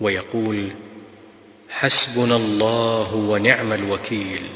ويقول حسبنا الله ونعم الوكيل.